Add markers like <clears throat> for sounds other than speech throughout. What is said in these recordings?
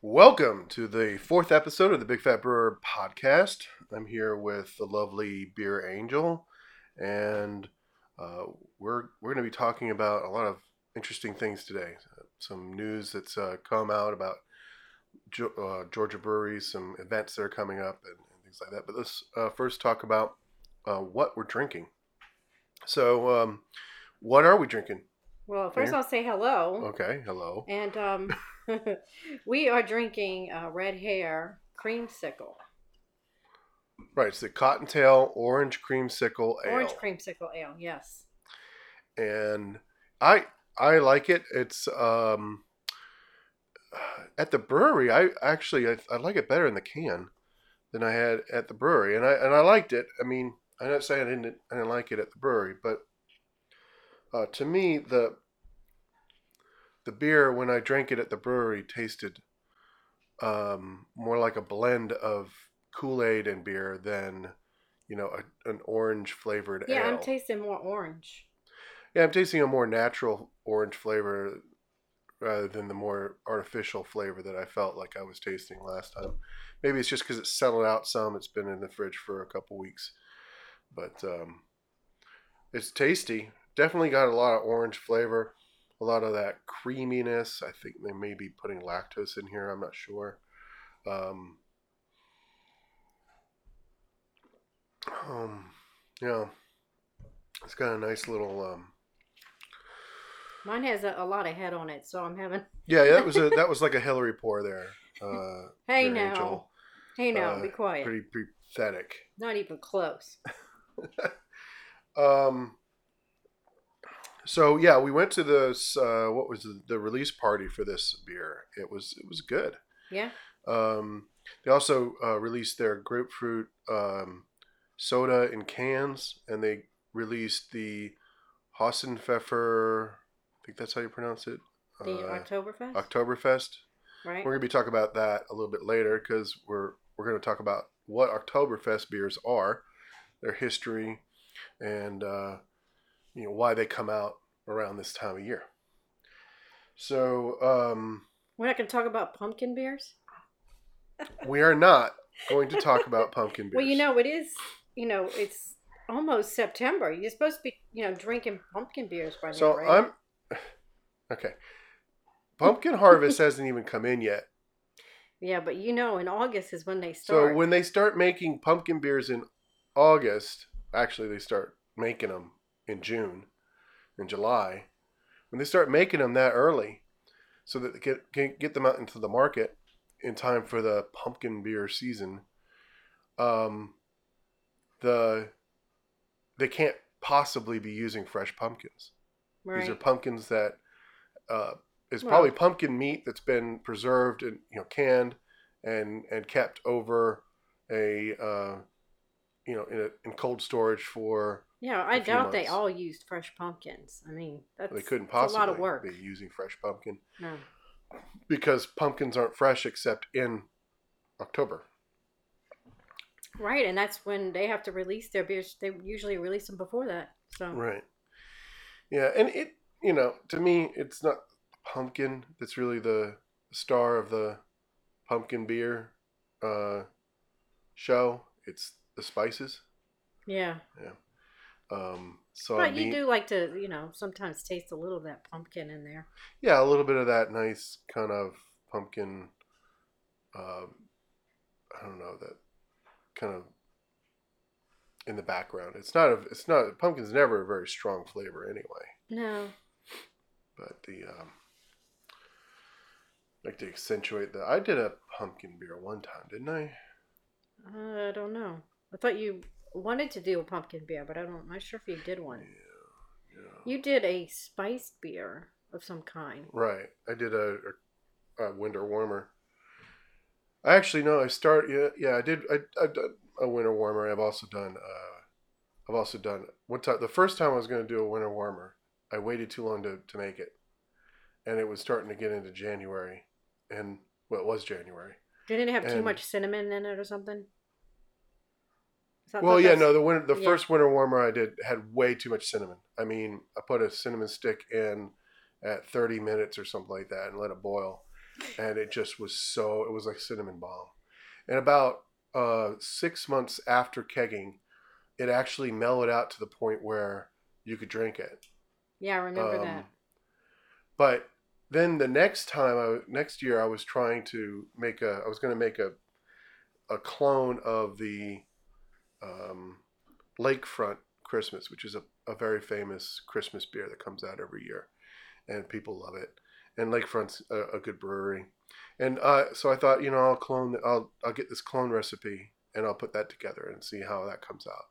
Welcome to the fourth episode of the Big Fat Brewer podcast. I'm here with the lovely Beer Angel, and uh, we're we're going to be talking about a lot of interesting things today. Some news that's uh, come out about jo- uh, Georgia breweries, some events that are coming up, and, and things like that. But let's uh, first talk about uh, what we're drinking. So, um, what are we drinking? Well, first. I'll say hello. Okay, hello. And um, <laughs> <laughs> we are drinking uh, Red Hare Creamsicle, Right, it's the Cottontail Orange Creamsicle Ale. Orange Creamsicle Ale. Yes. and I I like it. It's um at the brewery. I actually I, I like it better in the can than I had at the brewery, and I and I liked it. I mean, I'm not saying I didn't I didn't like it at the brewery, but uh, to me the the beer when I drank it at the brewery tasted um, more like a blend of Kool Aid and beer than you know a, an orange flavored Yeah, ale. I'm tasting more orange. Yeah, I'm tasting a more natural orange flavor rather than the more artificial flavor that I felt like I was tasting last time. Maybe it's just because it's settled out some. It's been in the fridge for a couple weeks, but um, it's tasty. Definitely got a lot of orange flavor, a lot of that creaminess. I think they may be putting lactose in here. I'm not sure. Um, um, yeah, it's got a nice little. Um, Mine has a, a lot of head on it, so I'm having. Yeah, that was a <laughs> that was like a Hillary pour there. Uh, Hey now, Angel. hey now, Uh, be quiet. Pretty pretty pathetic. Not even close. <laughs> Um. So yeah, we went to this. Uh, what was the, the release party for this beer? It was it was good. Yeah. Um, they also uh, released their grapefruit um, soda in cans, and they released the Hasenpfeffer. I think that's how you pronounce it. The uh, Oktoberfest, Oktoberfest. right? We're gonna be talking about that a little bit later because we're we're gonna talk about what Oktoberfest beers are, their history, and uh, you know why they come out around this time of year. So um, We're not going to talk about pumpkin beers. we are not going to talk about <laughs> pumpkin beers. Well, you know, it is. You know, it's almost September. You're supposed to be, you know, drinking pumpkin beers by now, So right? I'm <sighs> okay. Pumpkin harvest hasn't even come in yet. Yeah, but you know, in August is when they start. So when they start making pumpkin beers in August, actually they start making them in June, in July. When they start making them that early, so that they get can get them out into the market in time for the pumpkin beer season, um, the they can't possibly be using fresh pumpkins. right. These are pumpkins that uh, is Well- probably pumpkin meat that's been preserved and you know canned and and kept over a uh, you know in, a, in cold storage for Yeah, I doubt they all used fresh pumpkins. I mean, that's they couldn't that's a possibly lot of work. be using fresh pumpkin No. because pumpkins aren't fresh except in October. Right, and that's when they have to release their beers. They usually release them before that. So Right. Yeah, and it you know to me it's not pumpkin that's really the star of the pumpkin beer uh, show. It's the spices. yeah, Yeah. Um, so but you do like to, you know, sometimes taste a little of that pumpkin in there. yeah, a little bit of that nice kind of pumpkin. Uh, I don't know that kind of in the background. It's not a. It's not pumpkin's never a very strong flavor anyway. No, But the um, like to accentuate the. I did a pumpkin beer one time, didn't I? uh, I don't know. I thought you wanted to do a pumpkin beer, but I don't. I'm not sure if you did one. Yeah. You did a spiced beer of some kind. Right. I did a, a, a winter warmer. I actually no. I start. Yeah, yeah. I did. I I've done a winter warmer. I've also done. Uh, I've also done one time. The first time I was going to do a winter warmer, I waited too long to to make it, and it was starting to get into January, and well, it was January. Didn't it have too much cinnamon in it or something? So Well, yeah, no. The winter, the yeah. first winter warmer I did had way too much cinnamon. I mean, I put a cinnamon stick in at 30 minutes or something like that and let it boil. and it just was so. It was like cinnamon bomb. And about uh, six months after kegging, it actually mellowed out to the point where you could drink it. Yeah, I remember Um, that. But then the next time, I, next year, I was trying to make a. I was going to make a, a clone of the, um, Lakefront Christmas, which is a, a very famous Christmas beer that comes out every year, and people love it. And Lakefront's a, a good brewery, and uh, so I thought, you know, I'll clone. I'll I'll get this clone recipe and I'll put that together and see how that comes out.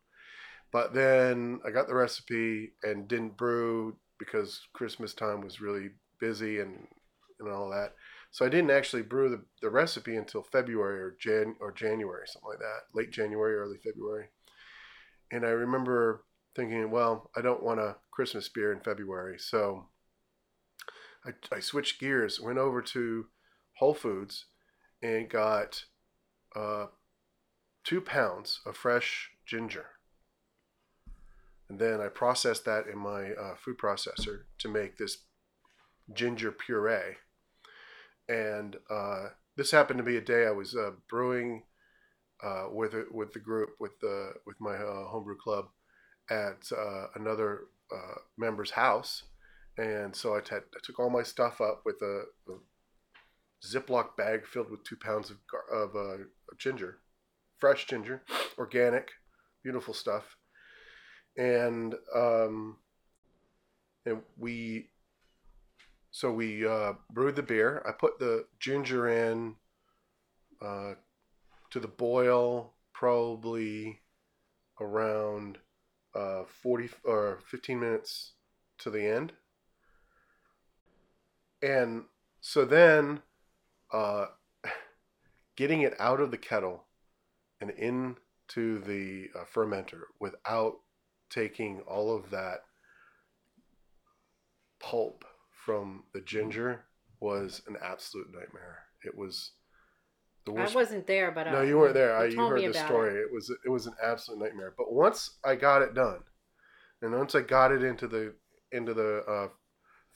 But then I got the recipe and didn't brew because Christmas time was really busy and and all that. So I didn't actually brew the, the recipe until February or Jan or January, something like that, late January, early February. And I remember thinking, well, I don't want a Christmas beer in February, so I, I switched gears, went over to Whole Foods, and got uh, two pounds of fresh ginger. And then I processed that in my uh, food processor to make this ginger puree. And uh, this happened to be a day I was uh, brewing uh, with it- with the group with the with my uh, homebrew club at uh, another member's house, and so I, took all my stuff up with a, a Ziploc bag filled with two pounds of of ginger, fresh ginger, organic, beautiful stuff, and um, and we so we uh, brewed the beer. I put the ginger in uh, to the boil probably around uh, 40 or 15 minutes to the end. And so then uh, <laughs> getting it out of the kettle and into the uh, fermenter without taking all of that pulp from the ginger was an absolute nightmare. It was the worst. I wasn't there, but no, uh, you weren't there. I, you heard the story. It. was it was an absolute nightmare. But once I got it done, and once I got it into the into the uh,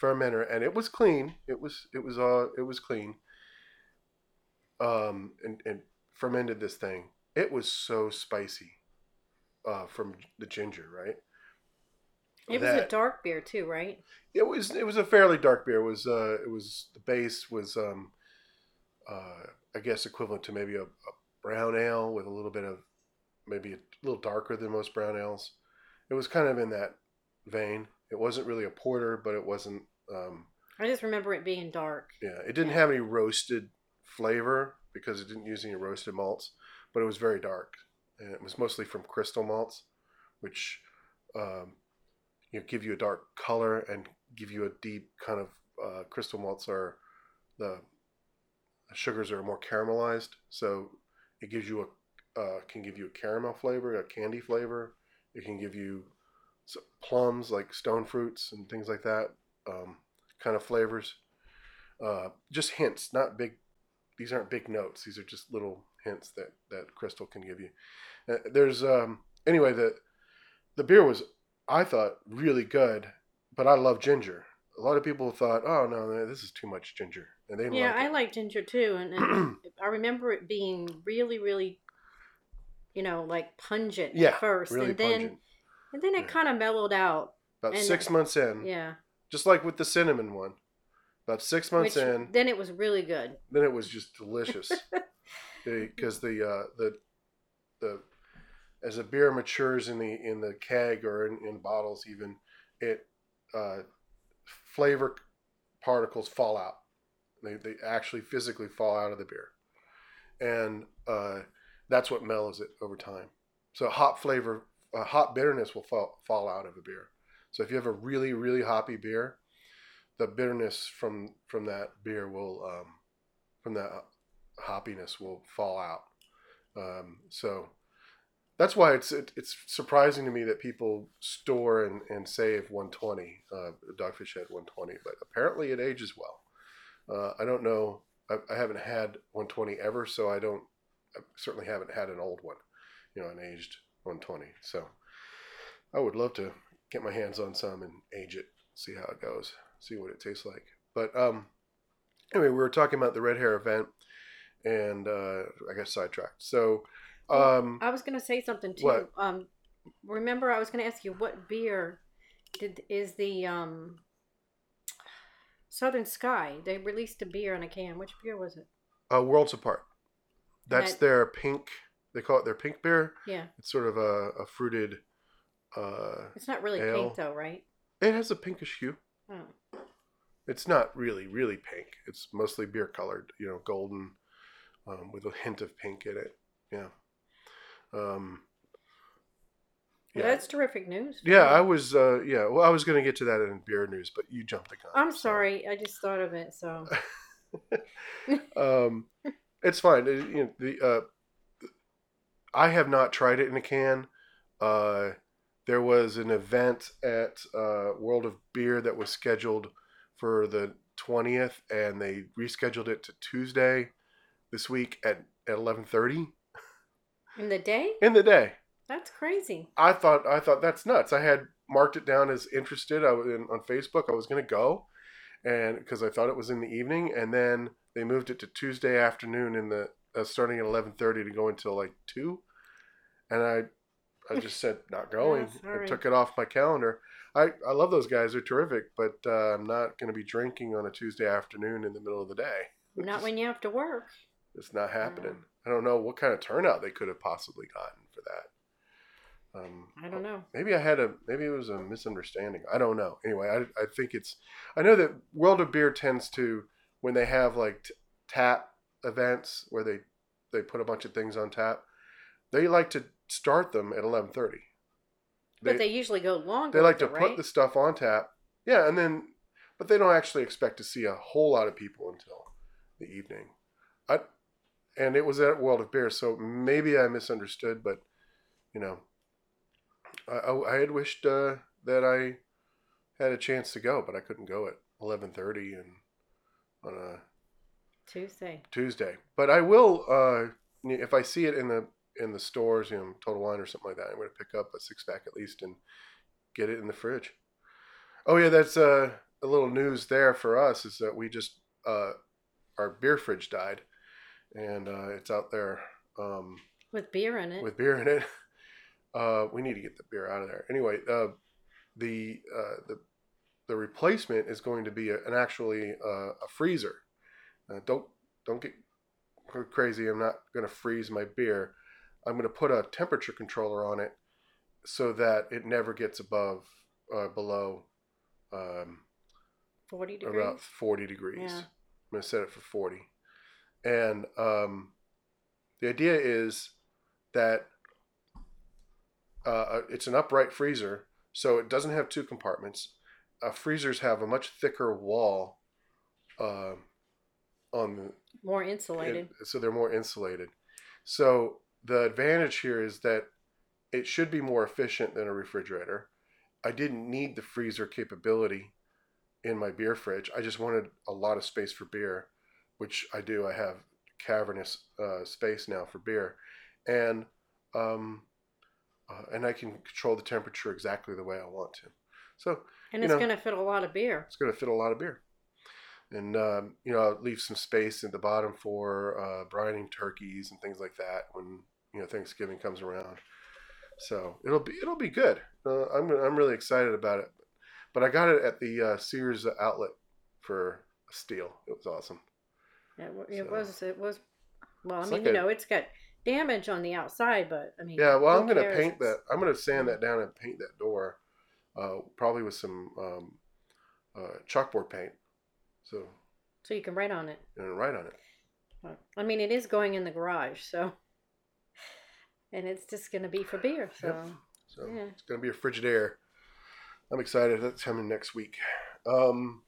fermenter, and it was clean. It was it was uh it was clean. Um, and and fermented this thing. It was so spicy, uh, from the ginger, right? It was a dark beer too, right? It was it was a fairly dark beer. It was uh it was the base was um uh I guess equivalent to maybe a, a brown ale with a little bit of maybe a little darker than most brown ales. It was kind of in that vein. It wasn't really a porter, but it wasn't um I just remember it being dark. yeah, it didn't Yeah. have any roasted flavor because it didn't use any roasted malts, but it was very dark. And it was mostly from crystal malts, which um, you know, give you a dark color and give you a deep kind of uh, crystal malts are the sugars are more caramelized, so it gives you a uh, can give you a caramel flavor, a candy flavor. It can give you plums like stone fruits and things like that, um, kind of flavors. Uh, just hints, not big. These aren't big notes. These are just little hints that that crystal can give you. Uh, there's um, anyway the the beer was I thought really good, but I love ginger. A lot of people thought, oh no, this is too much ginger, and they Yeah, like I it. like ginger too, and, and <clears throat> I remember it being really, really, you know, like pungent Yeah, at first, really and then and then it Yeah. kind of mellowed out. About and- six months in, Yeah, just like with the cinnamon one. About six months which in, then it was really good. then it was just delicious <laughs> because the uh, the the as a beer matures in the in the keg or in, in bottles even it uh, flavor particles fall out. They, they actually physically fall out of the beer. And uh, that's what mellows it over time. So hop flavor uh, hop bitterness will fall, fall out of a beer. So if you have a really really hoppy beer the bitterness from from that beer will um, from that hoppiness will fall out. Um, so that's why it's it, it's surprising to me that people store and, and save 120 uh, Dogfish Head 120, but apparently it ages well. Uh, I don't know. I, I haven't had 120 ever, so I don't. I certainly haven't had an old one, you know, an aged 120. So I would love to get my hands on some and age it, see how it goes, see what it tastes like. But um, anyway, we were talking about the red hare event, and uh, I got sidetracked. So, um, I was gonna say something too. What? Um, remember, I was gonna ask you what beer did is the um Southern Sky? They released a beer in a can. Which beer was it? uh, Worlds Apart. That's That- their pink. They call it their pink beer. Yeah, It's sort of a, a fruited. Uh, it's not really Ale. pink though, right? it has a pinkish hue. Oh. It's not really, really pink. It's mostly beer colored, you know, golden, um, with a hint of pink in it. Yeah. Um, yeah. that's terrific news. Yeah, I was. Uh, yeah, well, I was going to get to that in beer news, but you jumped the gun. I'm so. sorry. I just thought of it. So <laughs> um, it's fine. It- you know, the uh, I have not tried it in a can. Uh, there was an event at uh, World of Beer that was scheduled for the twentieth, and they rescheduled it to Tuesday this week at at eleven thirty in the day, in the day. that's crazy. I thought I thought that's nuts. I had marked it down as interested. I was in, on Facebook. I was going to go, and because I thought it was in the evening, and then they moved it to Tuesday afternoon in the uh, starting at eleven thirty to go until like two, and I I just said <laughs> not going. I sorry. took it off my calendar. I, I love those guys. They're terrific, but uh, I'm not going to be drinking on a Tuesday afternoon in the middle of the day. Not Just- when you have to work. it's not happening. I don't know what kind of turnout they could have possibly gotten for that. Um, I don't know. Maybe I had a maybe it was a misunderstanding. I don't know. Anyway, I, I think it's I know that World of Beer tends to when they have like t- tap events where they they put a bunch of things on tap. They like to start them at eleven thirty. But they usually go longer. they like to it, put right? the stuff on tap. Yeah, and then but they don't actually expect to see a whole lot of people until the evening. And it was at World of Beer, so maybe I misunderstood, but you know, I, I, I had wished uh, that I had a chance to go, but I couldn't go at eleven thirty and on a Tuesday. Tuesday. But I will uh, if I see it in the in the stores, you know, Total Wine or something like that. I'm going to pick up a six pack at least and get it in the fridge. Oh yeah, that's uh, a little news there for us is that we just uh, our beer fridge died, and uh, it's out there um, With beer in it. with beer in it. <laughs> Uh, we need to get the beer out of there. Anyway, uh, the uh, the the replacement is going to be a, an actually uh, a freezer. Uh, don't don't get crazy. I'm not going to freeze my beer. I'm going to put a temperature controller on it so that it never gets above uh, below um, 40 degrees. about 40 degrees. Yeah. I'm going to set it for 40. And um, the idea is that uh, it's an upright freezer, so it doesn't have two compartments. Uh, freezers have a much thicker wall uh, on the More insulated. and so they're more insulated. So the advantage here is that it should be more efficient than a refrigerator. I didn't need the freezer capability in my beer fridge. I just wanted a lot of space for beer, which I do. I have cavernous uh, space now for beer, and um, uh, and I can control the temperature exactly the way I want to. So and it's going to fit a lot of beer. it's going to fit a lot of beer. And, um, you know, I'll leave some space at the bottom for uh, brining turkeys and things like that when, you know, Thanksgiving comes around. So it'll be, it'll be good. Uh, I'm, I'm really excited about it. But I got it at the uh, Sears outlet for a steal. It was awesome. It, it So- was, it was, well, I It's mean, like you a- know, it's got damage on the outside, but I mean, Yeah, well, who I'm going to cares? paint that. I'm going to sand that down and paint that door, uh, probably with some um, uh, chalkboard paint. So, So you can write on it. and write on it. I mean, it is going in the garage, so. And it's just going to be for beer, so. So Yeah. it's gonna be a Frigidaire. I'm excited. That's coming next week. Um,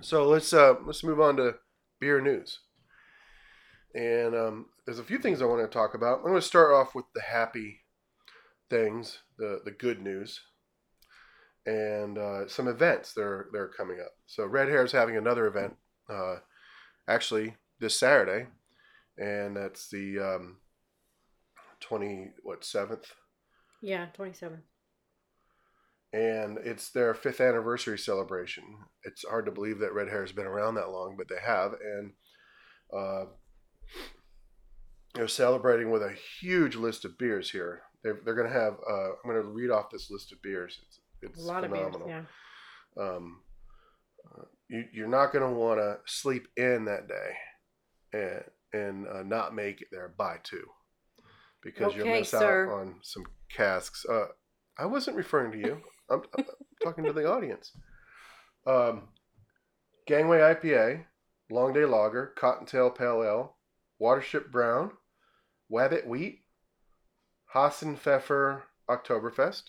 so let's uh, let's move on to beer news. And um, there's a few things I want to talk about. I'm going to start off with the happy things, the the good news, and uh, some events that are that are coming up. So Red Hare is having another event, uh, actually this Saturday, and that's the um, twenty what seventh Yeah, 27. And it's their fifth anniversary celebration. It's hard to believe that Red Hare has been around that long, but they have, and uh, they're celebrating with a huge list of beers here. They're, they're going to have. Uh, I'm going to read off this list of beers. It's, it's a lot phenomenal. of beers. Yeah. Um, uh, you, you're not going to want to sleep in that day and and uh, not make it there by two because you'll miss sir. out on some casks. Uh, I wasn't referring to you. I'm, I'm talking to the audience. Um, Gangway IPA, Long Day Lager, Cottontail Pale Ale, Watership Brown, Wabbit Wheat, Hasenpfeffer Oktoberfest,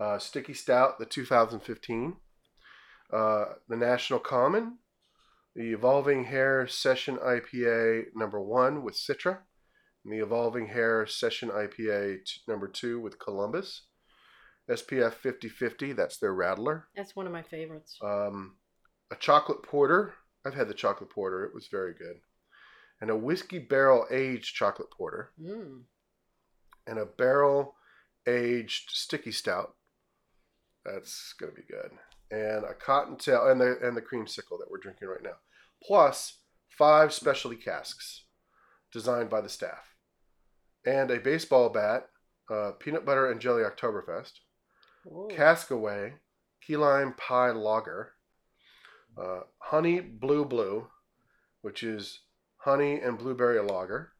uh, Sticky Stout, the 2015, uh, the National Common, the Evolving Hare Session IPA number one with Citra, and the Evolving Hare Session IPA t- number two with Columbus, SPF 5050, that's their Radler, That's one of my favorites. um, a chocolate porter. I've had the chocolate porter, it was very good, and a whiskey barrel aged chocolate porter, Mm. and a barrel aged sticky stout. That's gonna be good. And a cottontail and the and the creamsicle that we're drinking right now. Plus five specialty casks designed by the staff. And a baseball bat, uh, peanut butter and jelly Oktoberfest, Whoa. Cascaway, key lime pie lager, uh, honey blue blue, which is honey and blueberry lager,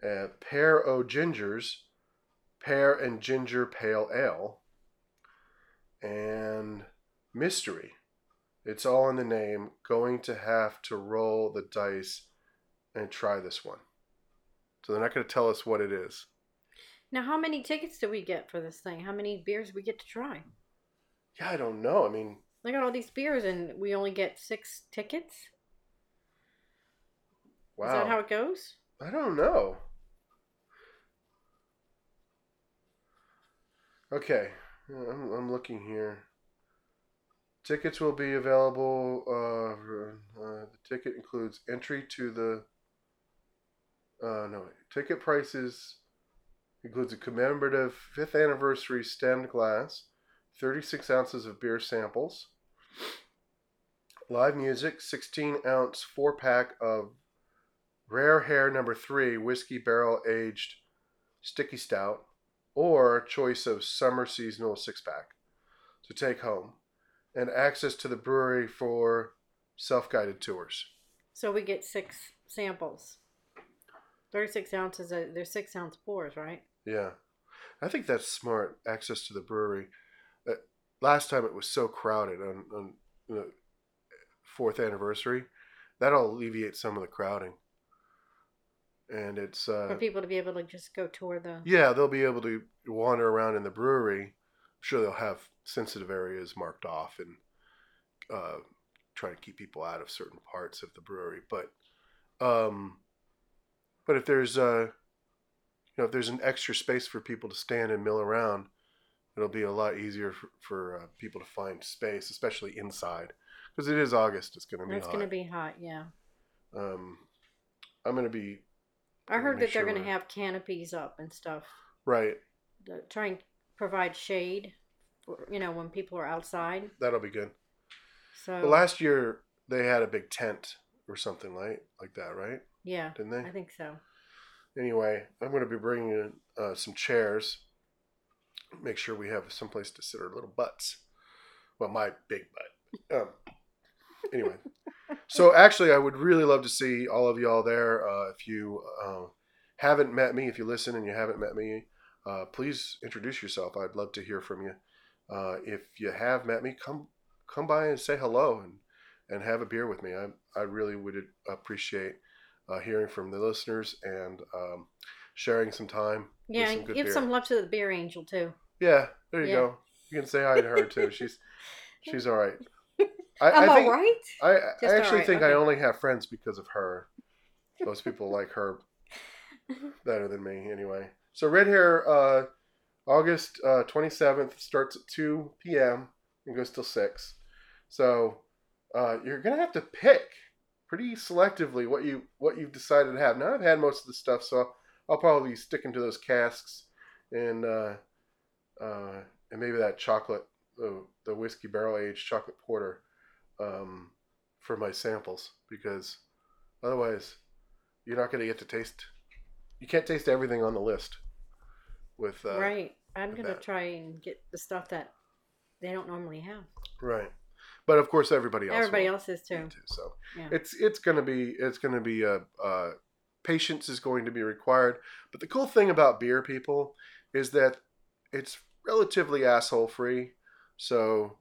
pear o gingers, pear and ginger pale ale, and mystery. It's all in the name. Going to have to roll the dice and try this one. So they're not going to tell us what it is. Now, how many tickets do we get for this thing? How many beers we get to try? Yeah, I don't know. I mean, Look at all these beers, and we only get six tickets. wow. Is that how it goes? I don't know. Okay, I'm, I'm looking here. Tickets will be available. Uh, uh, the ticket includes entry to the. Uh, no, ticket prices includes a commemorative fifth anniversary stemmed glass, 36 ounces of beer samples, live music, 16 ounce four pack of Rare Hare number three, whiskey barrel aged sticky stout, or choice of summer seasonal six pack to take home, and access to the brewery for self guided tours. So we get six samples. Thirty-six ounces. Of, they're six ounce pours, right? Yeah, I think that's smart. Access to the brewery. Uh, last time it was so crowded on, on the fourth anniversary. That'll alleviate some of the crowding. And it's uh, For people to be able to just go tour the. Yeah, they'll be able to wander around in the brewery. I'm sure they'll have sensitive areas marked off and uh, try to keep people out of certain parts of the brewery. But um, but if there's uh, you know if there's an extra space for people to stand and mill around, it'll be a lot easier for, for uh, people to find space, especially inside, because it is August. It's going to be It's hot. going to be hot, yeah. Um, I'm going to be I heard that they're going to have canopies up and stuff right. to try and provide shade, for, you know, when people are outside. That'll be good. So But last year they had a big tent or something like like that, right? yeah, Didn't they? I think so. Anyway, I'm going to be bringing in uh, some chairs. Make sure we have some place to sit our little butts. Well, my big butt. Um, anyway, so actually, I would really love to see all of y'all there. Uh, if you uh, haven't met me, if you listen and you haven't met me, uh, please introduce yourself. I'd love to hear from you. Uh, if you have met me, come come by and say hello and and have a beer with me. I I really would appreciate uh, hearing from the listeners and um, sharing some time. Yeah, some give beer. some love to the beer angel too. Yeah, there you Yeah. go. You can say hi to her too. She's <laughs> she's all right. <laughs> I, I'm I think all right. I, Just I actually right, think I only have friends because of her. Most people like her <laughs> better than me, anyway. So Red Hare, uh, August uh twenty seventh starts at two p.m. and goes till six. So uh, you're gonna have to pick pretty selectively what you what you've decided to have. Now I've had most of the stuff, so I'll probably be sticking to those casks and uh, uh, and maybe that chocolate, the the whiskey barrel aged chocolate porter, um, for my samples because otherwise, you're not going to get to taste. You can't taste everything on the list. With uh, right. I'm with gonna that. try and get the stuff that they don't normally have. right, but of course everybody else. Everybody else is too. need to, so Yeah. it's it's going to be it's going to be a, uh patience is going to be required. But the cool thing about beer, people, is that it's relatively asshole free. So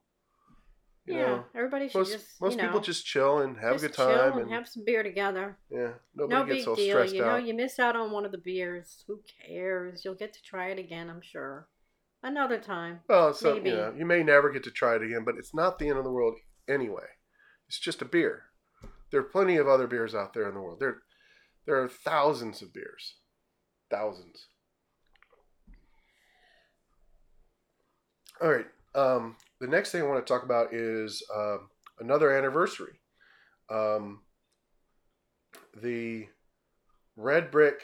you yeah. know, Everybody should most just most know, people just chill and have a good time chill and, and have some beer together. yeah, No big deal. You know, out. you miss out on one of the beers. Who cares? You'll get to try it again, I'm sure. Another time. Well, so Maybe. you know, you may never get to try it again, but it's not the end of the world anyway. It's just a beer. There are plenty of other beers out there in the world. There, there are thousands of beers, thousands. All right. Um, the next thing I want to talk about is um, another anniversary. Um, the Red Brick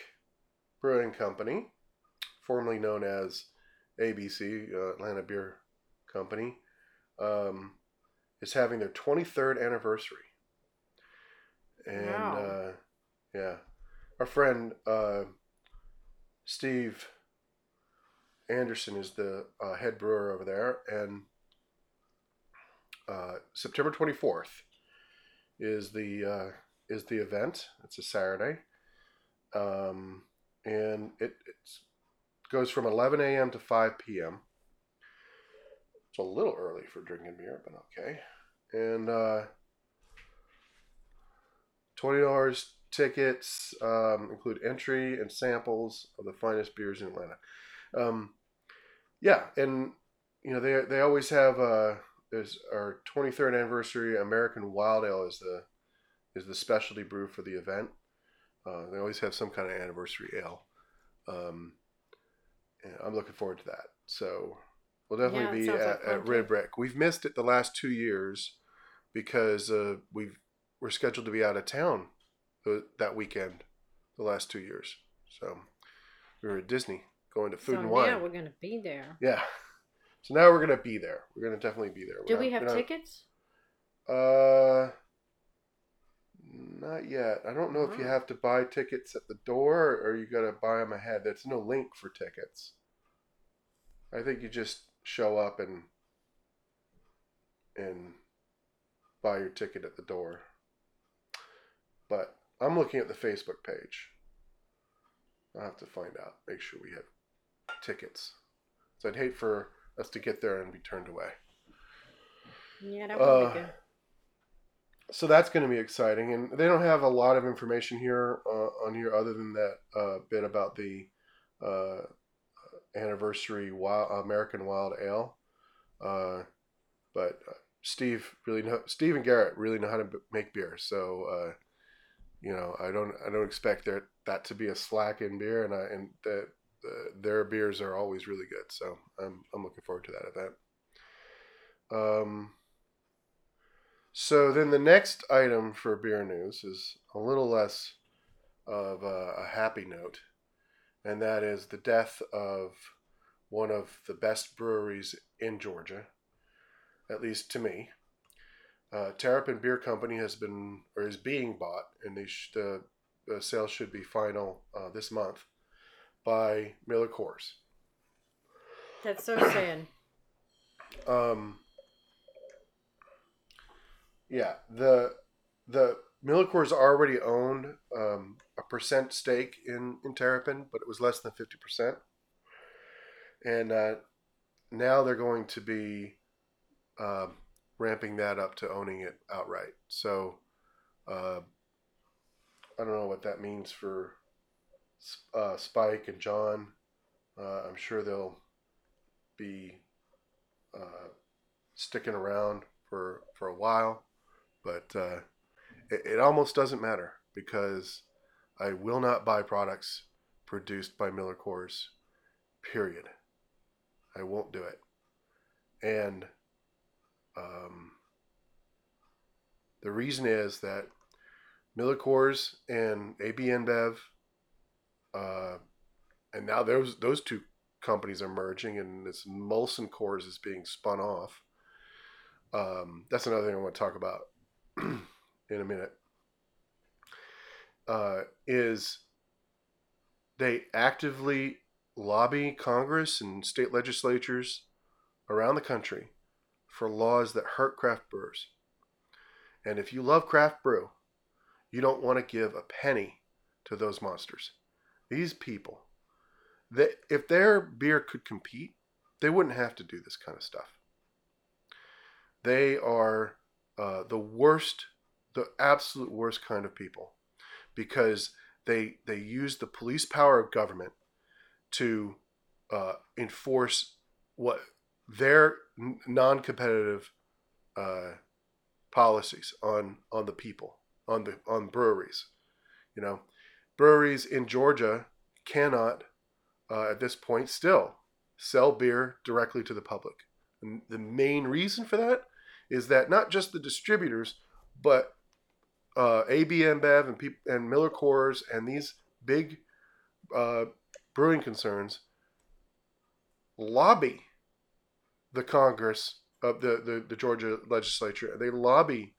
Brewing Company, formerly known as ABC, uh, Atlanta Beer Company, um, is having their 23rd anniversary. And Wow. uh, yeah, our friend uh, Steve Anderson is the uh, head brewer over there, and uh, September 24th is the uh, is the event. It's a Saturday, um, and it it's, goes from 11 a.m. to 5 p.m. It's a little early for drinking beer, but okay. And uh, twenty dollars tickets um, include entry and samples of the finest beers in Atlanta. Um, yeah, and you know they they always have uh, there's our 23rd anniversary American Wild Ale is the is the specialty brew for the event. Uh, they always have some kind of anniversary ale. Um, I'm looking forward to that. So we'll definitely it be sounds like at, at. Red Brick. We've missed it the last two years because uh, we've we're scheduled to be out of town that weekend the last two years. So we were at Disney going to Food so and Wine. now we're gonna be there. Yeah. So now we're gonna be there. We're gonna definitely be there. Do We're we not- have we're not- tickets? Uh, not yet. I don't know if you have to buy tickets at the door or you gotta buy them ahead. There's no link for tickets. I think you just show up and and buy your ticket at the door. But I'm looking at the Facebook page. I'll have to find out. Make sure we have tickets. So I'd hate for us to get there and be turned away. Yeah, that would Uh, be good. So that's going to be exciting and they don't have a lot of information here uh, on here other than that uh, bit about the uh, anniversary wild, american wild ale. Uh, but uh, steve really know steve and garrett really know how to make beer so uh, you know i don't i don't expect there that to be a slack in beer and i and that uh, their beers are always really good so i'm, I'm looking forward to that event. Um so then the next item for beer news is a little less of a, a happy note, and that is the death of one of the best breweries in Georgia, at least to me. Uh, Terrapin Beer Company has been or is being bought, and sh- the, the sale should be final uh, this month by Miller Coors. That's so <clears throat> sad. Um, yeah, the the Miller Coors already owned um, a percent stake in in Terrapin, but it was less than fifty percent, and uh, now they're going to be um, ramping that up to owning it outright. So uh, I don't know what that means for uh, Spike and John. Uh, I'm sure they'll be uh, sticking around for for a while, but uh, it, it almost doesn't matter because I will not buy products produced by Miller Coors. Period. I won't do it, and um, the reason is that Miller Coors and AB InBev, uh, and now those those two companies are merging and this Molson Coors is being spun off. Um, that's another thing I want to talk about <clears throat> in a minute. Uh, is they actively lobby Congress and state legislatures around the country for laws that hurt craft brewers. And if you love craft brew, you don't want to give a penny to those monsters. These people, that if their beer could compete, they wouldn't have to do this kind of stuff. They are uh, the worst, the absolute worst kind of people, because they they use the police power of government to uh, enforce what their non-competitive uh, policies on on the people on the on breweries. You know, breweries in Georgia cannot uh, at this point still sell beer directly to the public. And the main reason for that is that not just the distributors, but uh, AB InBev and, and Miller Coors and these big uh, brewing concerns lobby the Congress of the, the, the Georgia legislature. They lobby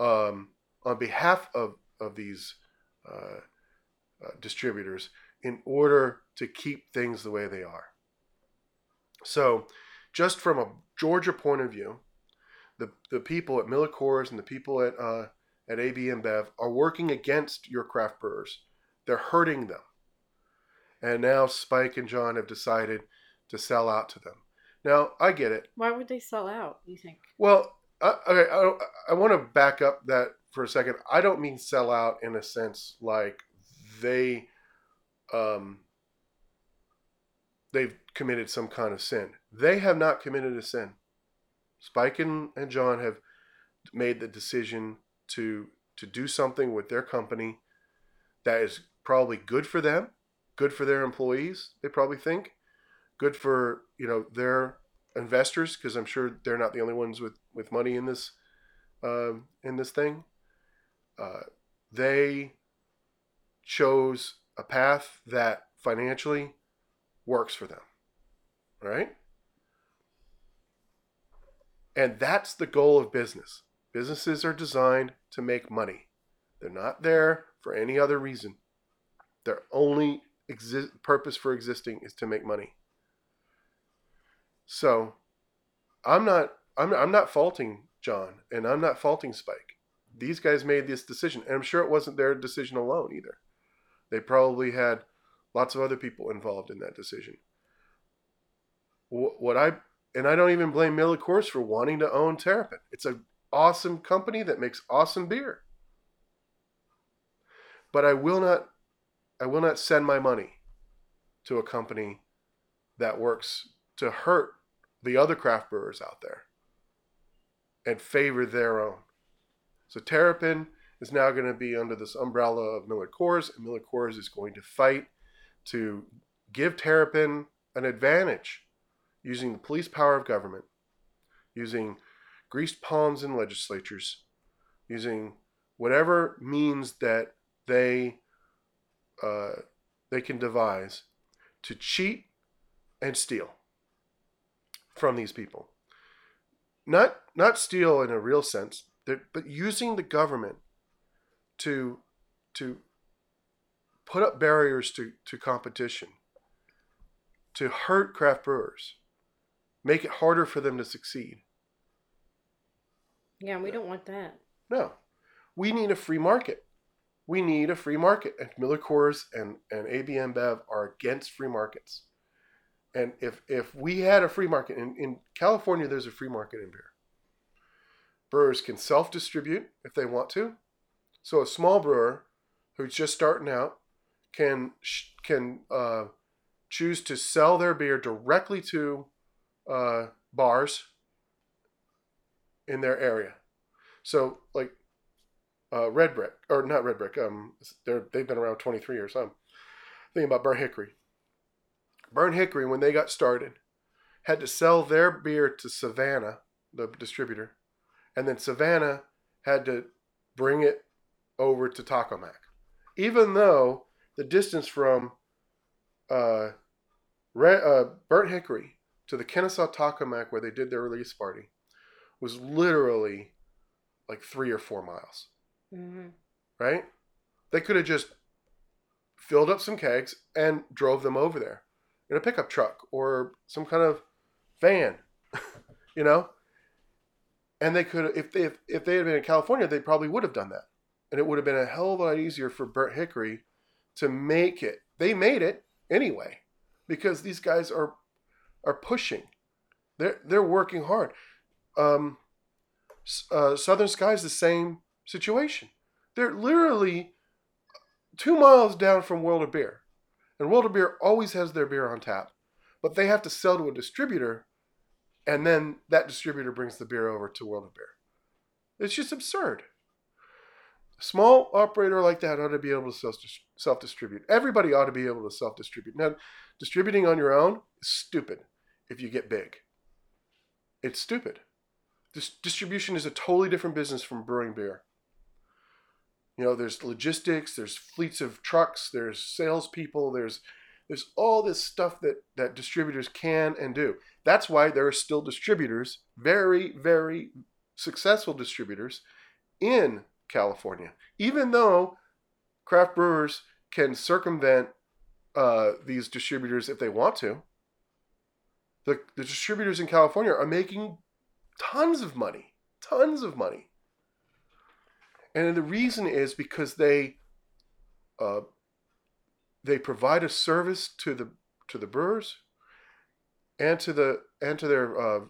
um, on behalf of, of these uh, uh, distributors in order to keep things the way they are. So, just from a Georgia point of view, the, the people at Miller Coors and the people at uh, at AB InBev are working against your craft brewers. They're hurting them. And now Spike and John have decided to sell out to them. Now, I get it. Why would they sell out, you think? Well, I, okay, I, I want to back up that for a second. I don't mean sell out in a sense like they um, they've committed some kind of sin. They have not committed a sin. Spike and, and John have made the decision to to do something with their company that is probably good for them, good for their employees. They probably think good for you know their investors because I'm sure they're not the only ones with with money in this uh, in this thing. Uh, they chose a path that financially works for them, right? And that's the goal of business. Businesses are designed to make money. They're not there for any other reason. Their only exi- purpose for existing is to make money. So, I'm not I'm, I'm not faulting John and I'm not faulting Spike. These guys made this decision, and I'm sure it wasn't their decision alone either. They probably had lots of other people involved in that decision. What I and I don't even blame Miller Coors for wanting to own Terrapin. It's an awesome company that makes awesome beer. But I will not I will not send my money to a company that works to hurt the other craft brewers out there and favor their own. So Terrapin is now going to be under this umbrella of Miller Coors, and Miller Coors is going to fight to give Terrapin an advantage using the police power of government, using greased palms in legislatures, using whatever means that they uh, they can devise to cheat and steal from these people. Not not steal in a real sense, but using the government to to put up barriers to, to competition, to hurt craft brewers, make it harder for them to succeed. Yeah, we don't want that. No. We need a free market. We need a free market. And Miller Coors and, and AB InBev are against free markets. And if, if we had a free market, in, in California, there's a free market in beer. Brewers can self distribute if they want to. So a small brewer who's just starting out can can uh, choose to sell their beer directly to uh, bars in their area. So like uh, Red Brick or not Red Brick, um, they're they've been around 23 years. I'm thinking about Burnt Hickory. Burnt Hickory, when they got started, had to sell their beer to Savannah, the distributor, and then Savannah had to bring it over to Taco Mac, even though the distance from uh, Red, uh, Burnt Hickory to the Kennesaw Taco Mac where they did their release party was literally like three or four miles. hmm Right? They could have just filled up some kegs and drove them over there in a pickup truck or some kind of van, <laughs> you know. And they could, if they if, if they had been in California, they probably would have done that, and it would have been a hell of a lot easier for Burnt Hickory to make it. They made it anyway because these guys are are pushing. They're they're working hard. Um, uh, Southern Sky is the same situation. They're literally two miles down from World of Beer, and World of Beer always has their beer on tap, but they have to sell to a distributor, and then that distributor brings the beer over to World of Beer. It's just absurd. A small operator like that ought to be able to self distribute. Everybody ought to be able to self distribute. Now, distributing on your own is stupid if you get big. It's stupid. Dis- distribution is a totally different business from brewing beer. You know, there's logistics, there's fleets of trucks, there's salespeople, there's there's all this stuff that that distributors can and do. That's why there are still distributors, very very successful distributors, in California, even though craft brewers can circumvent uh, these distributors if they want to. The, the distributors in California are making tons of money, tons of money. And the reason is because they uh, they provide a service to the to the brewers and to the and to their uh,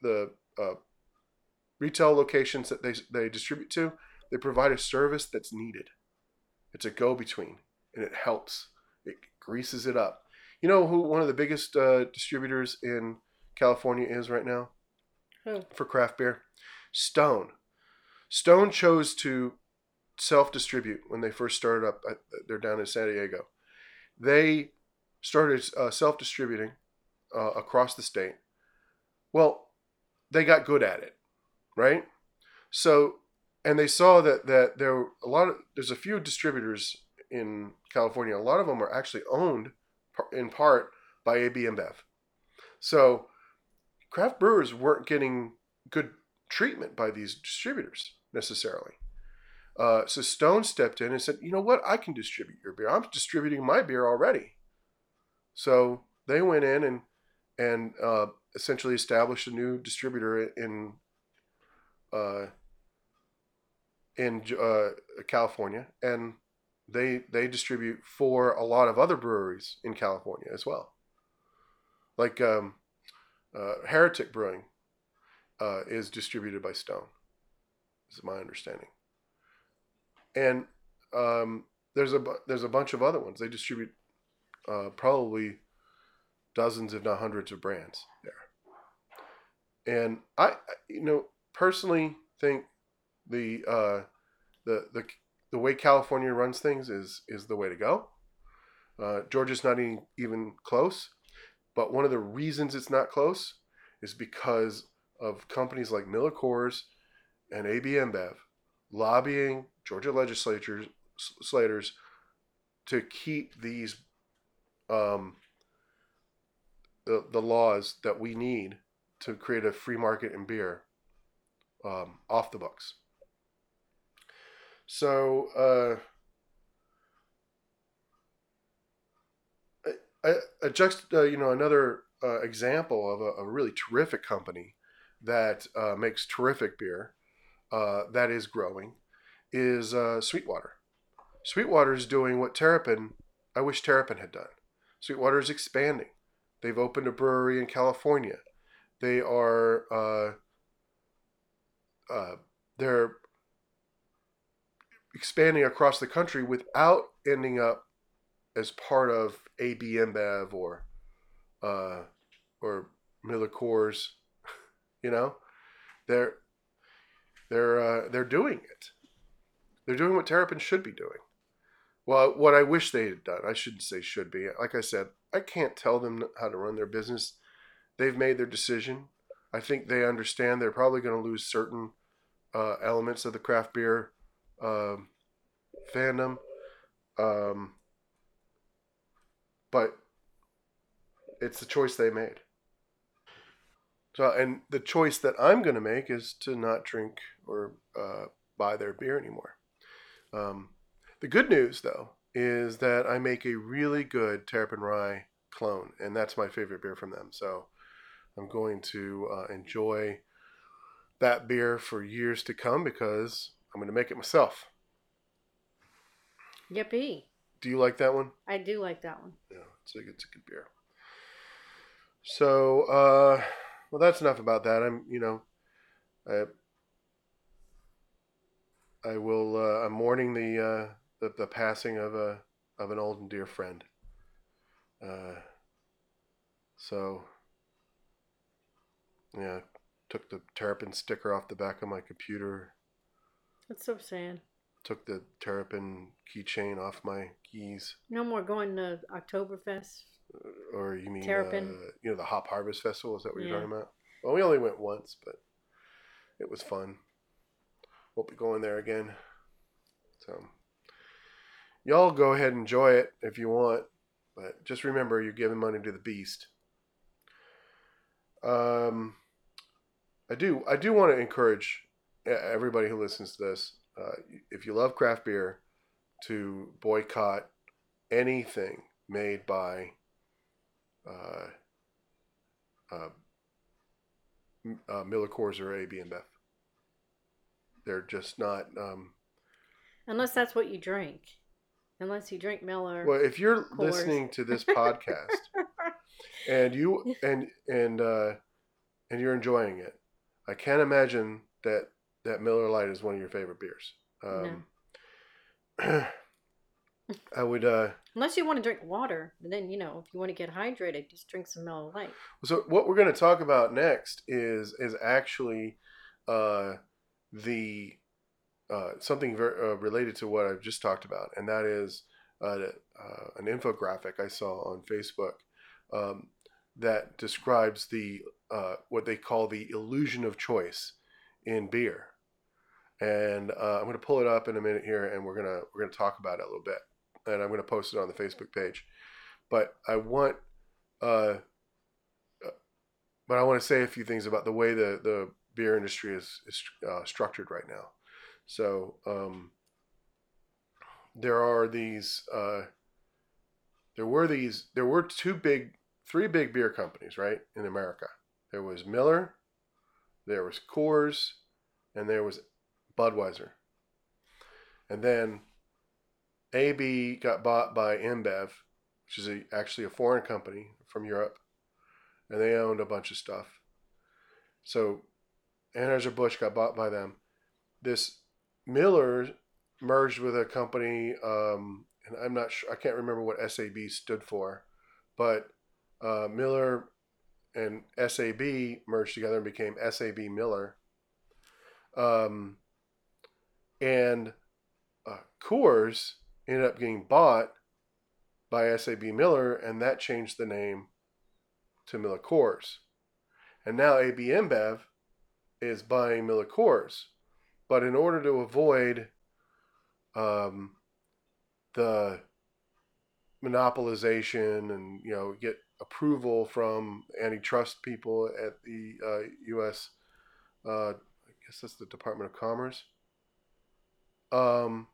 the uh, retail locations that they they distribute to. They provide a service that's needed. It's a go between, and it helps. It greases it up. You know who one of the biggest uh, distributors in California is right now? Who? for craft beer? Stone. Stone chose to self distribute when they first started up. At, they're down in San Diego. They started uh, self distributing uh, across the state. Well, they got good at it, right? So, and they saw that that there were a lot of there's a few distributors in California. A lot of them are actually owned in part by AB InBev. So, craft brewers weren't getting good treatment by these distributors necessarily. Uh, so Stone stepped in and said, "You know what? I can distribute your beer. I'm distributing my beer already." So they went in and and uh, essentially established a new distributor in uh, in uh, California, and they they distribute for a lot of other breweries in California as well. Like um, uh, Heretic Brewing uh, is distributed by Stone, is my understanding. And um, there's a there's a bunch of other ones. They distribute uh, probably dozens, if not hundreds, of brands there. And I, you know, personally think the uh, the the the way California runs things is is the way to go. Uh, Georgia's not even, even close, but one of the reasons it's not close is because of companies like Miller Coors and AB InBev lobbying Georgia legislators to keep these um, the the laws that we need to create a free market in beer um, off the books. So uh, a, a uh, you know, another uh, example of a, a really terrific company that uh, makes terrific beer uh, that is growing is uh, Sweetwater. Sweetwater is doing what Terrapin, I wish Terrapin had done. Sweetwater is expanding. They've opened a brewery in California. They are uh, uh, they're expanding across the country without ending up as part of AB InBev or uh, or Miller Coors. <laughs> You know, they're they're uh, they're doing it. They're doing what Terrapin should be doing. Well, what I wish they had done, I shouldn't say should be. Like I said, I can't tell them how to run their business. They've made their decision. I think they understand they're probably going to lose certain uh, elements of the craft beer um, fandom. Um, but It's the choice they made. So, and the choice that I'm going to make is to not drink or uh, buy their beer anymore. Um, the good news, though, is that I make a really good Terrapin Rye clone, and that's my favorite beer from them. So, I'm going to uh, enjoy that beer for years to come because I'm going to make it myself. Yippee. Do you like that one? I do like that one. Yeah, it's a, it's a good beer. So, uh, well, that's enough about that. I'm, you know, I, I will. Uh, I'm mourning the, uh, the the passing of a of an old and dear friend. Uh, so, yeah, took the Terrapin sticker off the back of my computer. That's so sad. Took the Terrapin keychain off my keys. No more going to Oktoberfest. Or you mean Terrapin. Uh, you know the Hop Harvest Festival? Is that what you're talking about? Well, we only went once, but it was fun. Won't be going there again. So y'all go ahead and enjoy it if you want, but just remember you're giving money to the beast. Um, I do I do want to encourage everybody who listens to this, uh, if you love craft beer, to boycott anything made by uh, uh, uh, Miller Coors or AB InBev. They're just not. Um, Unless that's what you drink. Unless you drink Miller. well, if you're Coors. listening to this <laughs> podcast and you and and uh, and you're enjoying it, I can't imagine that that Miller Lite is one of your favorite beers. Um, <clears throat> I would. Uh, Unless you want to drink water. Then, you know, if you want to get hydrated, just drink some Miller Lite. So what we're going to talk about next is is actually uh, the uh, something very, uh, related to what I've just talked about, and that is uh, uh, an infographic I saw on Facebook um, that describes the uh, what they call the illusion of choice in beer. And uh, I'm going to pull it up in a minute here, and we're gonna we're gonna talk about it a little bit, and I'm going to post it on the Facebook page. But I want uh, but I want to say a few things about the way the, the beer industry is, is uh, structured right now. So um, there are these, uh, there were these, there were two big, three big beer companies, right, in America. There was Miller, there was Coors, and there was Budweiser. And then AB got bought by InBev, which is a, actually a foreign company from Europe and they owned a bunch of stuff. So Anheuser-Busch got bought by them. This Miller merged with a company, um, and I'm not sure, I can't remember what SAB stood for, but uh, Miller and SAB merged together and became SAB Miller. Um, and uh, Coors ended up getting bought by SAB Miller, and that changed the name to Miller Coors. And now AB InBev is buying Miller Coors. But in order to avoid um, the monopolization and you know get approval from antitrust people at the uh, U.S. Uh, I guess that's the Department of Commerce. Um,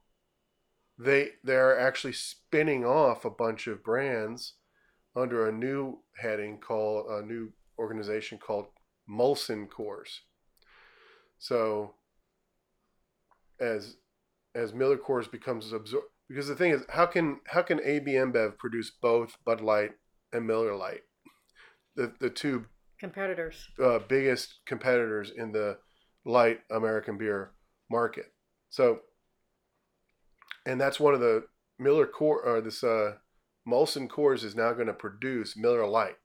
they they're actually spinning off a bunch of brands under a new heading called a new organization called Molson Coors. So as as Miller Coors becomes absorbed, because the thing is, how can how can AB InBev produce both Bud Light and Miller Lite, the the two Competitors. uh, biggest competitors in the light American beer market? So, and that's one of the Miller Coor or this uh, Molson Coors is now going to produce Miller Lite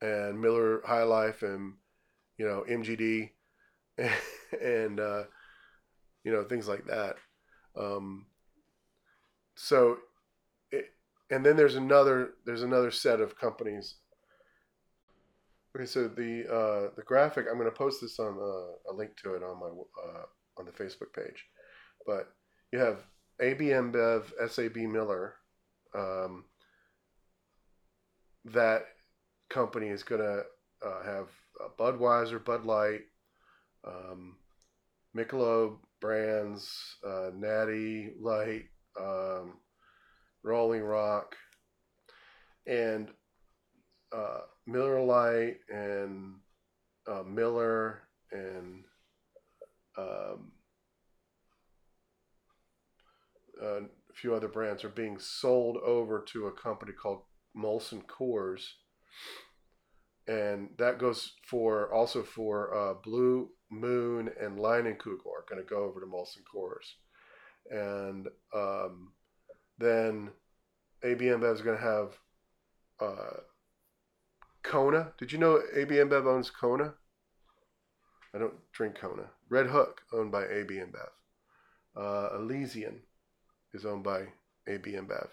and Miller High Life and you know MGD <laughs> and uh, you know things like that. Um, so, it, and then there's another there's another set of companies. Okay, so the uh, the graphic I'm going to post this on uh, a link to it on my uh, on the Facebook page, but you have AB InBev, SAB Miller, um, that company is going to uh, have Budweiser, Bud Light, um, Michelob brands, uh, Natty Light, um, Rolling Rock, and uh, Miller Lite and uh, Miller and um, a few other brands are being sold over to a company called Molson Coors, and that goes for also for uh, Blue Moon and Leinenkugel are going to go over to Molson Coors, and um, then AB InBev is going to have uh, Kona. Did you know AB InBev owns Kona? I don't drink Kona. Red Hook, owned by AB InBev. Uh, Elysian is owned by AB InBev.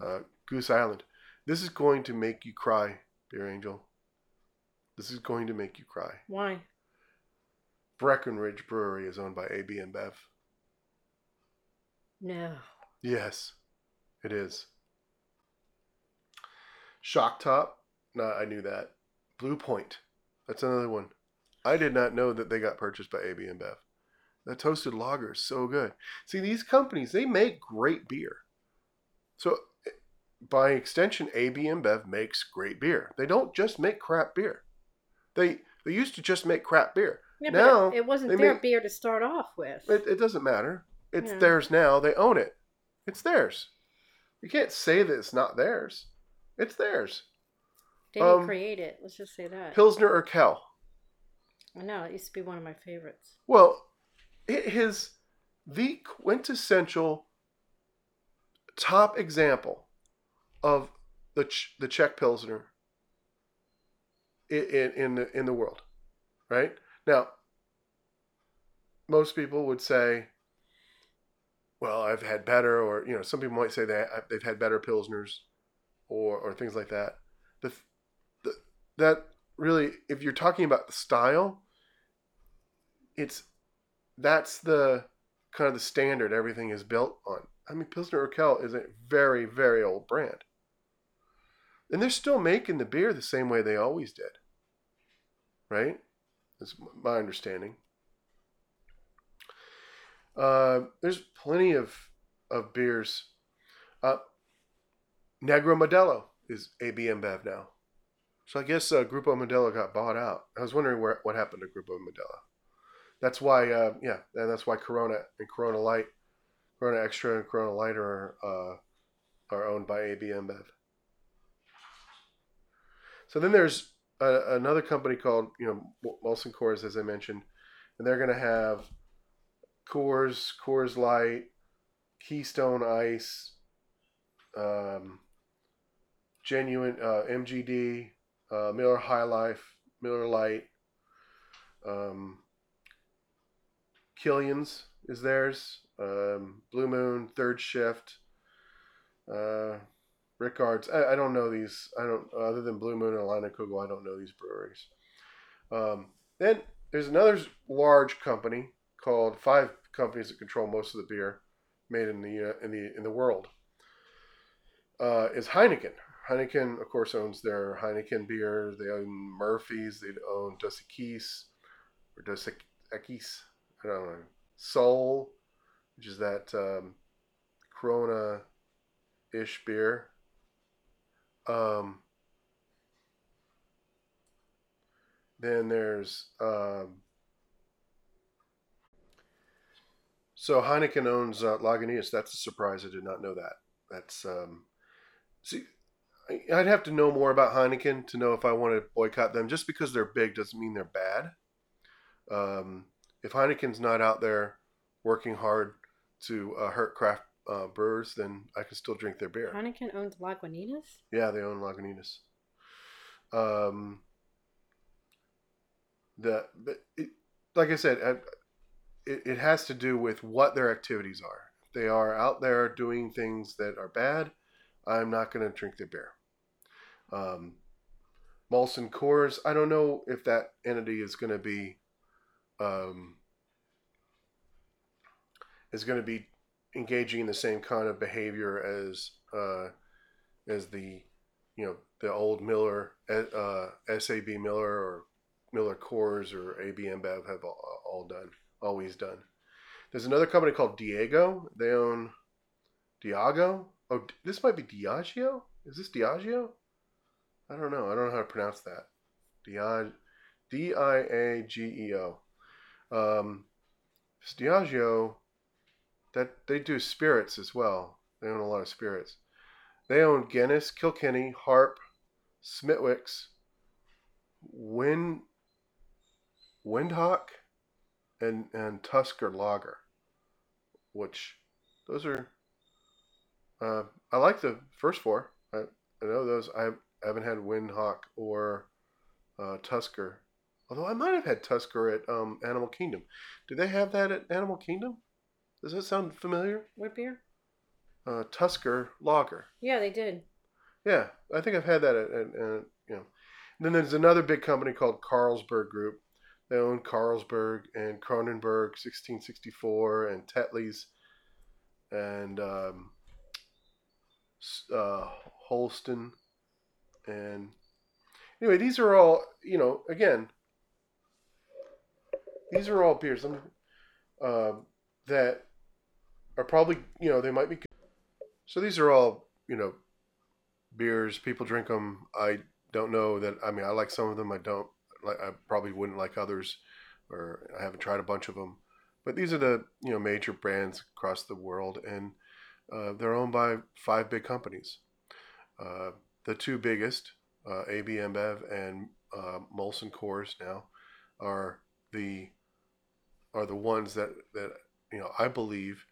Uh, Goose Island. This is going to make you cry, dear Angel. This is going to make you cry. Why? Breckenridge Brewery is owned by AB InBev. No. Yes, it is. Shock Top. No, I knew that. Blue Point. That's another one. I did not know that they got purchased by AB InBev. That toasted lager is so good. See, these companies, they make great beer. So, by extension, AB InBev makes great beer. They don't just make crap beer. They they used to just make crap beer. Yeah, Now, but it wasn't their make- beer to start off with. It, it doesn't matter. It's Yeah. theirs now. They own it. It's theirs. You can't say that it's not theirs. It's theirs. they didn't um, create it. Let's just say that. Pilsner Urquell? I know it used to be one of my favorites. Well, it is the quintessential top example of the Ch- the Czech Pilsner in, in in the in the world, right? Now, most people would say, "Well, I've had better," or you know, some people might say that uh, they've had better pilsners, or or things like that. The, the that really, if you're talking about the style, it's that's the kind of the standard everything is built on. I mean, Pilsner Urquell is a very, very old brand. And they're still making the beer the same way they always did. Right? That's my understanding. Uh, there's plenty of, of beers. Uh, Negro Modelo is ABM InBev now. So I guess uh, Grupo Modelo got bought out. I was wondering where what happened to Grupo Modelo. That's why, uh, yeah, that's why Corona and Corona Light, Corona Extra and Corona Light are uh, are owned by AB InBev. So then there's a, another company called you know Molson Coors, as I mentioned, and they're going to have Coors, Coors Light, Keystone Ice, um, genuine uh, MGD, uh, Miller High Life, Miller Lite. Um, Killian's is theirs. Um, Blue Moon, Third Shift, uh, Rickard's. I, I don't know these. I don't other than Blue Moon and Leinenkugel. I don't know these breweries. Um, then there's another large company called five companies that control most of the beer made in the uh, in the in the world. Uh, is Heineken. Heineken, of course, owns their Heineken beer. They own Murphy's. They own Dos Equis or Dos Equis. I don't know. Sol, which is that um, Corona ish beer. Um, then there's. Um, so Heineken owns uh, Lagunitas. That's a surprise. I did not know that. That's. Um, see, I'd have to know more about Heineken to know if I want to boycott them. Just because they're big doesn't mean they're bad. Um, if Heineken's not out there working hard to uh, hurt craft uh, brewers, then I can still drink their beer. Heineken owns Lagunitas. Yeah, they own Lagunitas. Um, the but it, like I said, I, it, it has to do with what their activities are. If they are out there doing things that are bad, I'm not going to drink their beer. Um, Molson Coors, I don't know if that entity is going to be um, is going to be engaging in the same kind of behavior as uh, as the you know the old Miller, uh, SAB Miller or Miller Coors or AB InBev have all, done, always done. There's another company called Diego. They own Diageo. Oh, this might be Diageo. Is this Diageo? I don't know. I don't know how to pronounce that. Diag, D I A G E O. Um, Diageo. That they do spirits as well. They own a lot of spirits. They own Guinness, Kilkenny, Harp, Smithwick's, Wind, Windhoek, and and Tusker Lager, which those are. Uh, I like the first four. I, I know those. I haven't had Windhoek or uh, Tusker, although I might have had Tusker at um, Animal Kingdom. Do they have that at Animal Kingdom? Does that sound familiar? What beer? Uh, Tusker Lager. Yeah, they did. Yeah, I think I've had that at, at, at you know. And then there's another big company called Carlsberg Group. They own Carlsberg and Kronenbourg 1664 and Tetley's and um, uh, Holsten and anyway, these are all you know. Again, these are all beers uh, that are probably you know they might be. So these are all you know beers. People drink them. I don't know that. I mean, I like some of them. I don't. Like, I probably wouldn't like others, or I haven't tried a bunch of them. But these are the you know major brands across the world, and uh, they're owned by five big companies. Uh, the two biggest, uh, AB InBev and uh, Molson Coors now, are the are the ones that that you know I believe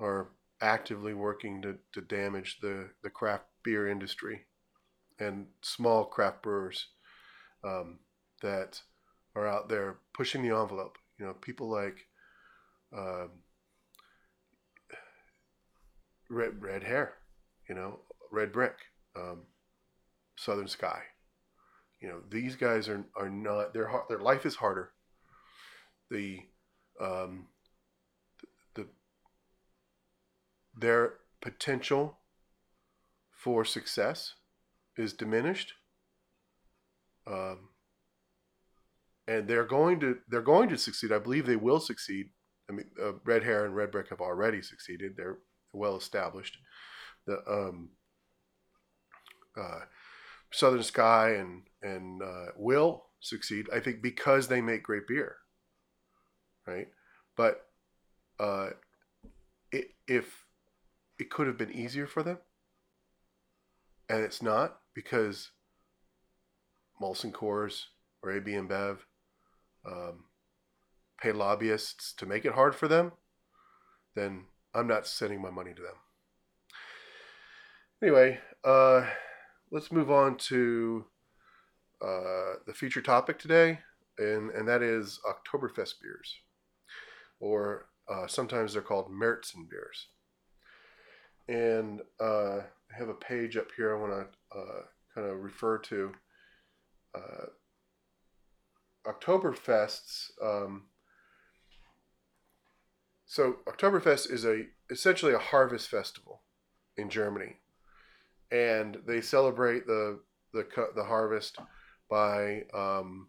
are actively working to, to damage the, the craft beer industry and small craft brewers um, that are out there pushing the envelope. You know, people like um, Red Red Hare, you know, Red Brick, um, Southern Sky. You know, these guys are are not their their life is harder. The um, the their potential for success is diminished. Um, and they're going to they're going to succeed. I believe they will succeed. I mean, uh, Red Hare and Red Brick have already succeeded. They're well established. The um, uh, Southern Sky and and uh, will succeed. I think because they make great beer, right? But uh, it, if it could have been easier for them, and it's not because Molson Coors or AB InBev um, pay lobbyists to make it hard for them, then I'm not sending my money to them. Anyway, uh, let's move on to uh, the feature topic today, and, and that is Oktoberfest beers, or uh, sometimes they're called Märzen beers. And uh, I have a page up here I want to uh, kind of refer to. Uh, Oktoberfests. Um, so Oktoberfest is a essentially a harvest festival in Germany, and they celebrate the the the harvest by um,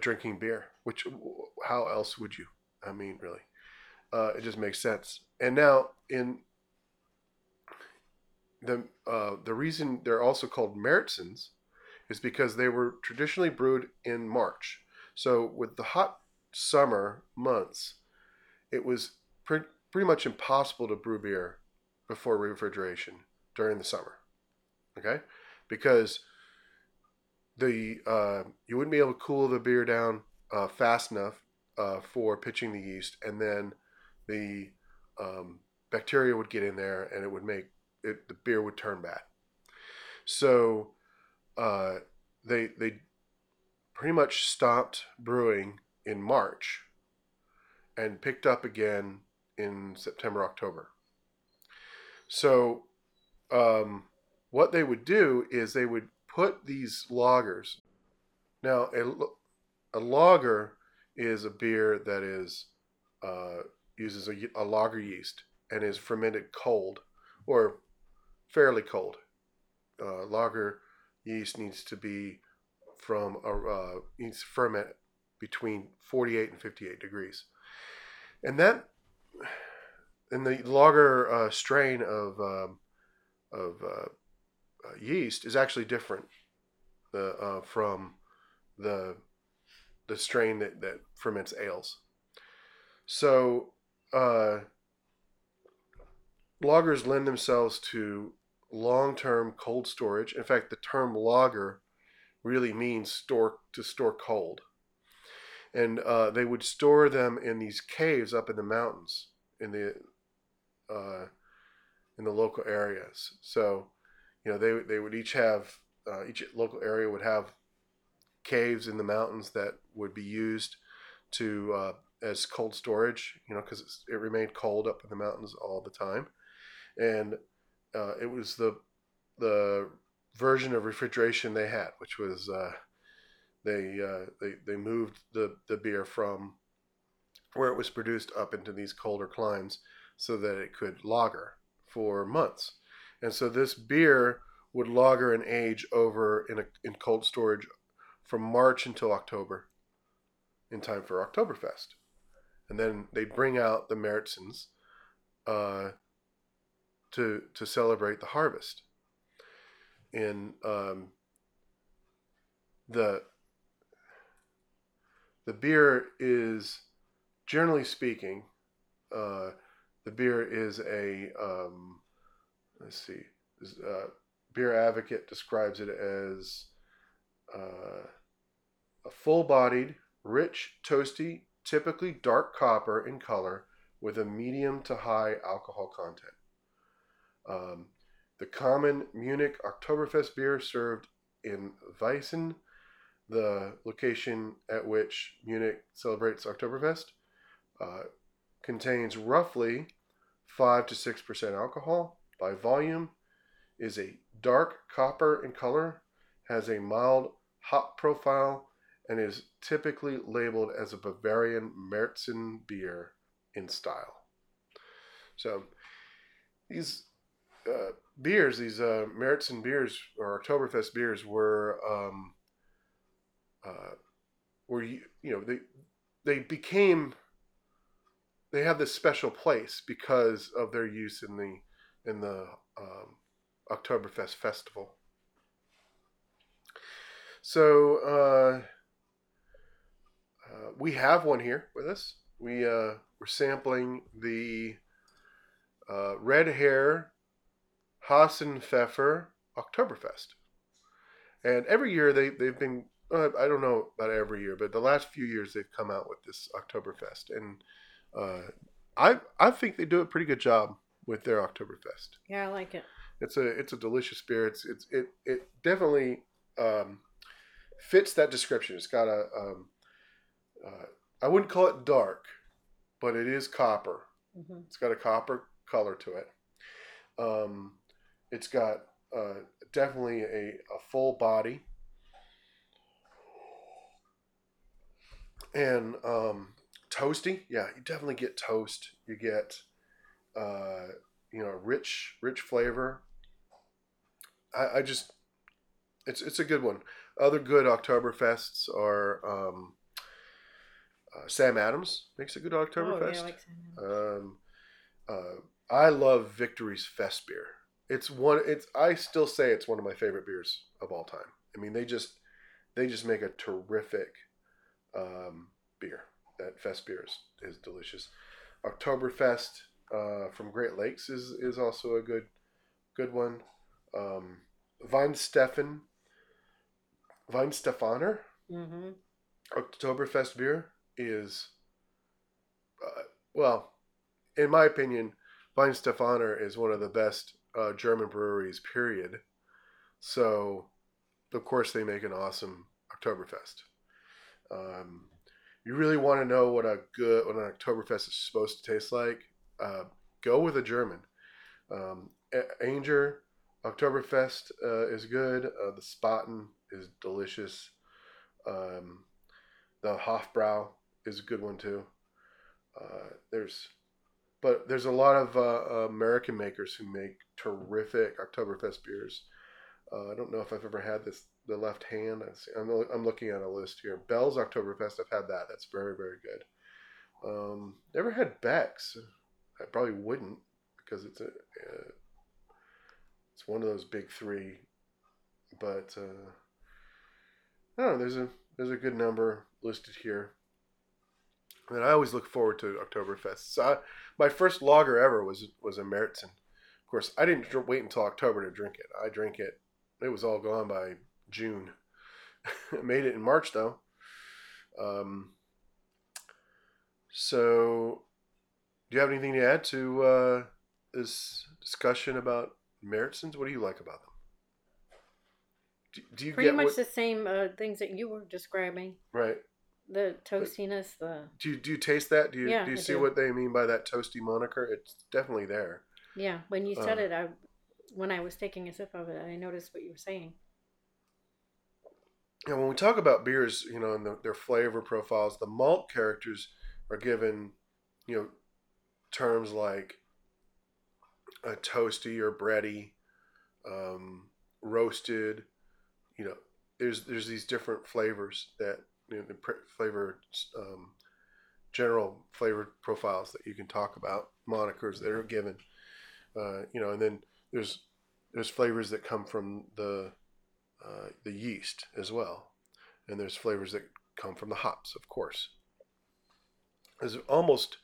drinking beer. Which how else would you? I mean, really, uh, it just makes sense. And now in the uh, the reason they're also called Märzens is because they were traditionally brewed in March. So with the hot summer months, it was pre- pretty much impossible to brew beer before refrigeration during the summer. Okay, because the uh, you wouldn't be able to cool the beer down uh, fast enough uh, for pitching the yeast, and then the um, bacteria would get in there, and it would make it, the beer would turn bad. So uh, they they pretty much stopped brewing in March and picked up again in September October. So um, what they would do is they would put these lagers. Now a, a lager is a beer that is uh, uses a, a lager yeast and is fermented cold or fairly cold. Uh, lager yeast needs to be from a uh, needs to ferment between 48 and 58 degrees, and that in the lager uh, strain of um, of uh, uh, yeast is actually different uh, from the the strain that, that ferments ales. So uh, lagers lend themselves to long-term cold storage. In fact, the term lager really means store to store cold, and uh, they would store them in these caves up in the mountains in the uh, in the local areas. So, you know, they they would each have uh, each local area would have caves in the mountains that would be used to uh, as cold storage. You know, because it remained cold up in the mountains all the time, and uh, it was the the version of refrigeration they had, which was uh, they uh, they they moved the the beer from where it was produced up into these colder climes so that it could lager for months. And so this beer would lager and age over in, a, in cold storage from March until October in time for Oktoberfest. And then they bring out the Märzens uh, to, to celebrate the harvest. In um, the the beer is generally speaking uh, the beer is a um, let's see. Uh, beer Advocate describes it as uh, a full-bodied, rich, toasty, typically dark copper in color, with a medium to high alcohol content. Um, the common Munich Oktoberfest beer served in Weissen, the location at which Munich celebrates Oktoberfest, uh, contains roughly 5 to 6% alcohol by volume, is a dark copper in color, has a mild hop profile, and is typically labeled as a Bavarian Märzen beer in style. So these uh, beers, these uh, Märzen beers or Oktoberfest beers, were um, uh, were you know they they became they have this special place because of their use in the in the um, Oktoberfest festival. So uh, uh, we have one here with us. We uh, we're sampling the uh, Red Hare Hasenpfeffer Oktoberfest, and every year they they've been uh, I don't know about every year, but the last few years they've come out with this Oktoberfest, and uh, I I think they do a pretty good job with their Oktoberfest. Yeah, I like it. It's a it's a delicious beer. It's it's it it definitely um, fits that description. It's got a um, uh, I wouldn't call it dark, but it is copper. Mm-hmm. It's got a copper color to it. Um, it's got uh, definitely a, a full body. And um, toasty. Yeah, you definitely get toast. You get, uh, you know, rich, rich flavor. I, I just, it's it's a good one. Other good Oktoberfests are um, uh, Sam Adams makes a good Oktoberfest. Oh, yeah, I like Sam Adams. Um, uh, I love Victory's Fest beer. It's one. It's I still say it's one of my favorite beers of all time. I mean, they just they just make a terrific um, beer that fest beer is, is delicious. Oktoberfest uh, from Great Lakes is, is also a good good one. Um, Weihenstephan, Weihenstephaner, mm-hmm. Oktoberfest beer is, uh, well, in my opinion, Weihenstephaner is one of the best uh, German breweries, period. So, of course, they make an awesome Oktoberfest. Um, you really want to know what a good what an Oktoberfest is supposed to taste like, uh, go with a German. Um, Ayinger Oktoberfest uh, is good. Uh, the Spaten is delicious. Um, the Hofbrau is a good one too. Uh, there's, but there's a lot of uh, American makers who make terrific Oktoberfest beers. Uh, I don't know if I've ever had this the left hand. I'm, I'm looking at a list here. Bell's Oktoberfest. I've had that. That's very very good. Um, never had Beck's. I probably wouldn't because it's a uh, it's one of those big three. But uh, I don't know. There's a there's a good number listed here. And I always look forward to Oktoberfest. So I, my first lager ever was was a Märzen. Of course, I didn't dr- wait until October to drink it. I drank it. It was all gone by June. <laughs> Made it in March though. Um, so, do you have anything to add to uh, this discussion about Märzens? What do you like about them? Do, do you Pretty much what, the same uh, things that you were describing. right? The toastiness, the Do you, do you taste that? Do you Yeah, do you I see do. what they mean by that toasty moniker? It's definitely there. yeah. When you said Uh. it, I when I was taking a sip of it, I noticed what you were saying. And when we talk about beers, you know, and the, their flavor profiles, the malt characters are given, you know, terms like a toasty or bready, um, roasted. You know, there's there's these different flavors that you know, the flavor um, general flavor profiles that you can talk about, monikers that are given. Uh, you know, and then there's there's flavors that come from the uh, the yeast as well, and there's flavors that come from the hops, of course. There's almost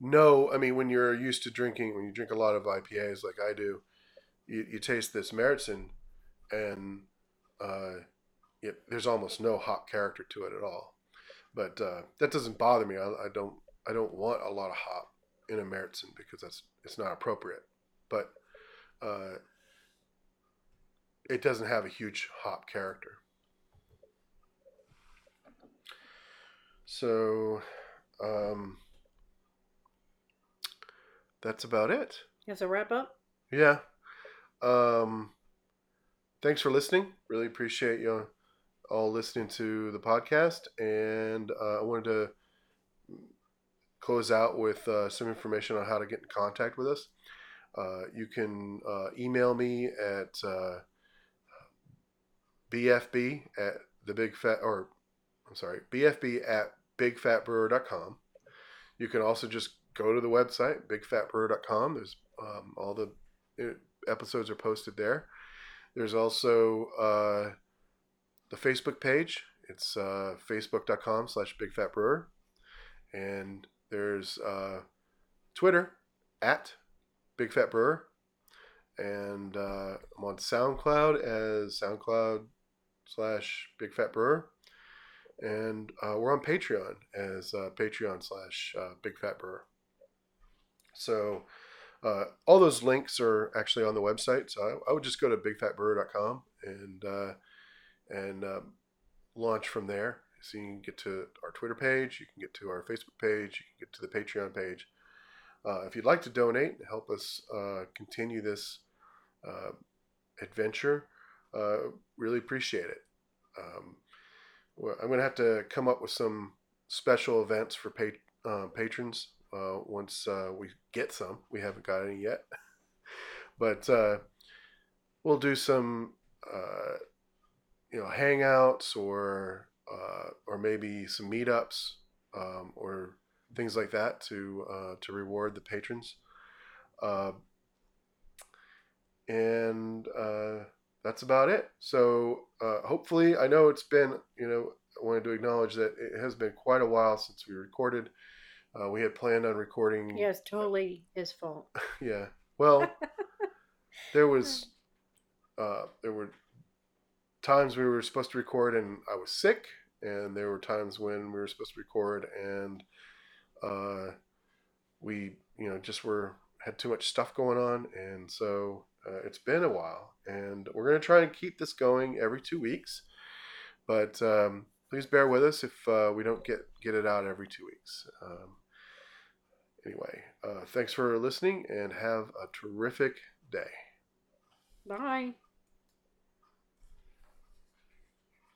no. I mean, when you're used to drinking, when you drink a lot of IPAs like I do, you, you taste this Märzen, and uh, it, there's almost no hop character to it at all. But uh, that doesn't bother me. I, I don't. I don't want a lot of hop in a Märzen because that's it's not appropriate. But uh, it doesn't have a huge hop character. So, um, that's about it. As a wrap up, Yeah. Um, thanks for listening. Really appreciate you all listening to the podcast. And uh, I wanted to close out with uh, some information on how to get in contact with us. Uh, you can uh, email me at uh, bfb at the big fat or I'm sorry bfb at bigfatbrewer.com. You can also just go to the website bigfatbrewer.com. There's um, all the uh, episodes are posted there. There's also uh, the Facebook page. It's uh, facebook.com slash bigfatbrewer. And there's uh, Twitter at bigfatbrewer. And uh, I'm on SoundCloud as SoundCloud slash bigfatbrewer. And uh, we're on Patreon as uh, Patreon slash uh, bigfatbrewer. So uh, all those links are actually on the website. So I, I would just go to bigfatbrewer.com and uh, and um, launch from there. So you can get to our Twitter page, you can get to our Facebook page, you can get to the Patreon page. Uh, if you'd like to donate and help us uh, continue this uh, adventure, uh, really appreciate it. Um, well, I'm going to have to come up with some special events for pa- uh, patrons uh, once we get some. We haven't got any yet, <laughs> but we'll do some, you know, hangouts or uh, or maybe some meetups um, or things like that to uh, to reward the patrons. Uh, and uh, that's about it. So uh, hopefully, I know it's been, you know, I wanted to acknowledge that it has been quite a while since we recorded. Uh, we had planned on recording. yeah, it's totally his fault. <laughs> Yeah. Well, <laughs> there was, uh, there were times we were supposed to record and I was sick, and there were times when we were supposed to record and uh, we, you know, just were had too much stuff going on, and so uh, it's been a while, and we're gonna try and keep this going every two weeks, but um, please bear with us if uh, we don't get get it out every two weeks. Um, anyway, uh, thanks for listening and have a terrific day. Bye.